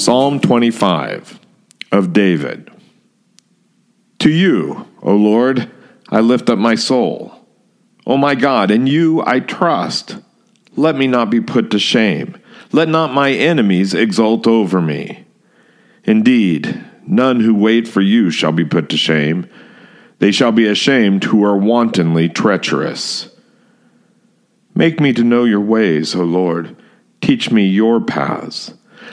Psalm 25 of David. To you, O Lord, I lift up my soul. O my God, in you I trust. Let me not be put to shame. Let not my enemies exult over me. Indeed, none who wait for you shall be put to shame. They shall be ashamed who are wantonly treacherous. Make me to know your ways, O Lord. Teach me your paths.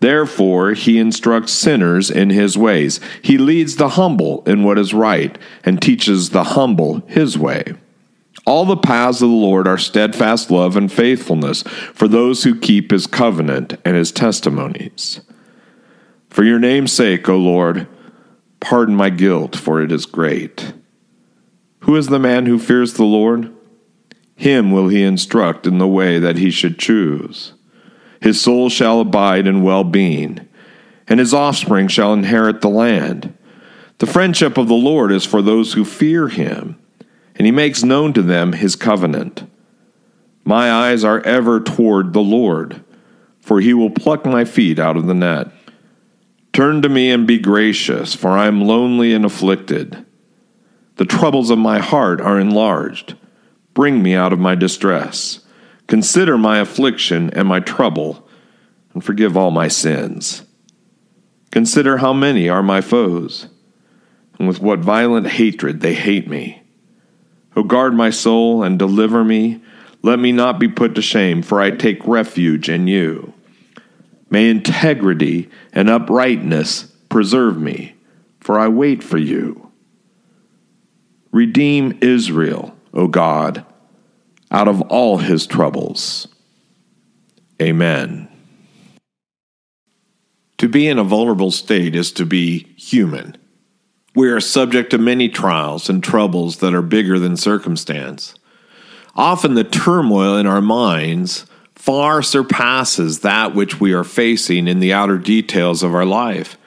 Therefore, he instructs sinners in his ways. He leads the humble in what is right and teaches the humble his way. All the paths of the Lord are steadfast love and faithfulness for those who keep his covenant and his testimonies. For your name's sake, O Lord, pardon my guilt, for it is great. Who is the man who fears the Lord? Him will he instruct in the way that he should choose. His soul shall abide in well being, and his offspring shall inherit the land. The friendship of the Lord is for those who fear him, and he makes known to them his covenant. My eyes are ever toward the Lord, for he will pluck my feet out of the net. Turn to me and be gracious, for I am lonely and afflicted. The troubles of my heart are enlarged. Bring me out of my distress. Consider my affliction and my trouble, and forgive all my sins. Consider how many are my foes, and with what violent hatred they hate me. O guard my soul and deliver me. Let me not be put to shame, for I take refuge in you. May integrity and uprightness preserve me, for I wait for you. Redeem Israel, O God out of all his troubles. Amen. To be in a vulnerable state is to be human. We are subject to many trials and troubles that are bigger than circumstance. Often the turmoil in our minds far surpasses that which we are facing in the outer details of our life.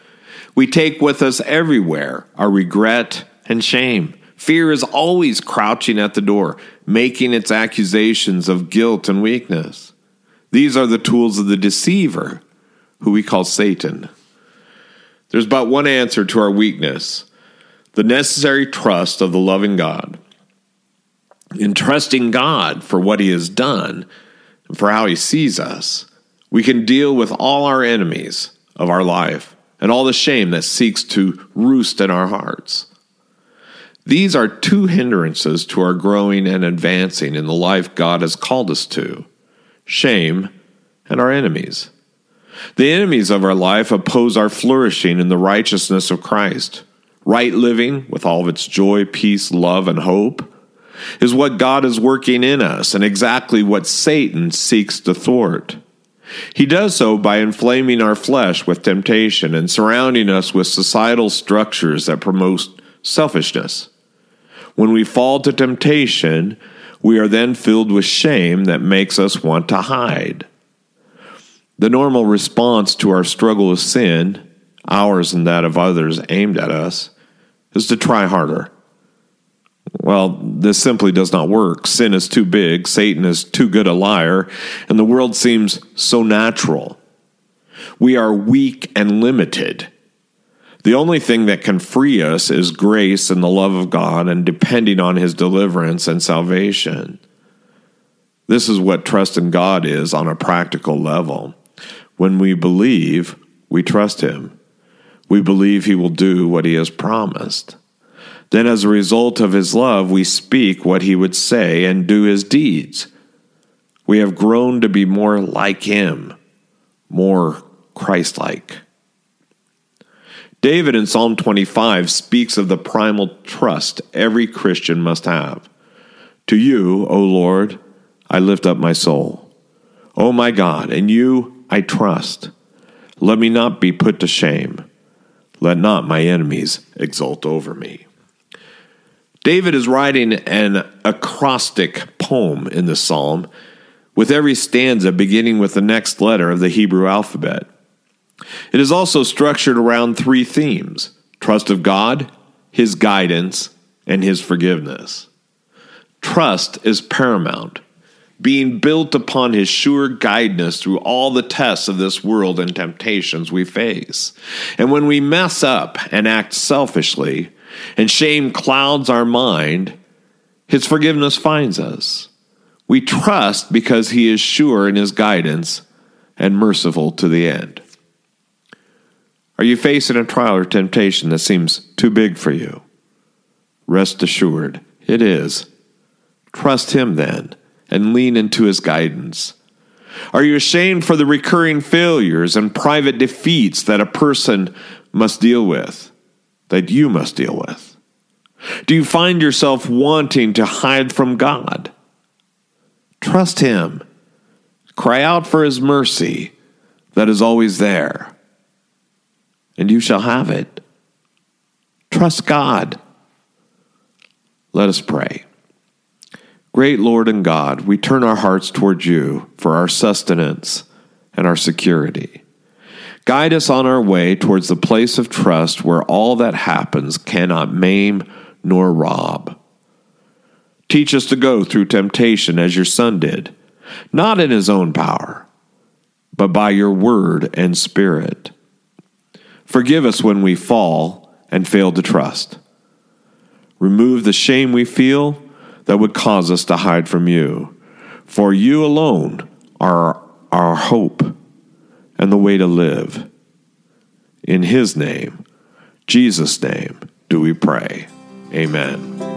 We take with us everywhere our regret and shame Fear is always crouching at the door, making its accusations of guilt and weakness. These are the tools of the deceiver, who we call Satan. There's but one answer to our weakness the necessary trust of the loving God. In trusting God for what He has done and for how He sees us, we can deal with all our enemies of our life and all the shame that seeks to roost in our hearts. These are two hindrances to our growing and advancing in the life God has called us to shame and our enemies. The enemies of our life oppose our flourishing in the righteousness of Christ. Right living, with all of its joy, peace, love, and hope, is what God is working in us and exactly what Satan seeks to thwart. He does so by inflaming our flesh with temptation and surrounding us with societal structures that promote selfishness. When we fall to temptation, we are then filled with shame that makes us want to hide. The normal response to our struggle with sin, ours and that of others aimed at us, is to try harder. Well, this simply does not work. Sin is too big, Satan is too good a liar, and the world seems so natural. We are weak and limited the only thing that can free us is grace and the love of God and depending on His deliverance and salvation. This is what trust in God is on a practical level. When we believe, we trust Him. We believe He will do what He has promised. Then, as a result of His love, we speak what He would say and do His deeds. We have grown to be more like Him, more Christ like. David in Psalm 25 speaks of the primal trust every Christian must have. To you, O Lord, I lift up my soul. O my God, in you I trust. Let me not be put to shame. Let not my enemies exult over me. David is writing an acrostic poem in the psalm, with every stanza beginning with the next letter of the Hebrew alphabet. It is also structured around three themes trust of God, His guidance, and His forgiveness. Trust is paramount, being built upon His sure guidance through all the tests of this world and temptations we face. And when we mess up and act selfishly, and shame clouds our mind, His forgiveness finds us. We trust because He is sure in His guidance and merciful to the end. Are you facing a trial or temptation that seems too big for you? Rest assured, it is. Trust Him then and lean into His guidance. Are you ashamed for the recurring failures and private defeats that a person must deal with? that you must deal with? Do you find yourself wanting to hide from God? Trust Him. Cry out for His mercy that is always there, and you shall have it. Trust God. Let us pray. Great Lord and God, we turn our hearts towards you for our sustenance and our security. Guide us on our way towards the place of trust where all that happens cannot maim nor rob. Teach us to go through temptation as your Son did, not in his own power, but by your word and spirit. Forgive us when we fall and fail to trust. Remove the shame we feel that would cause us to hide from you, for you alone are our hope and the way to live. In His name, Jesus' name, do we pray. Amen.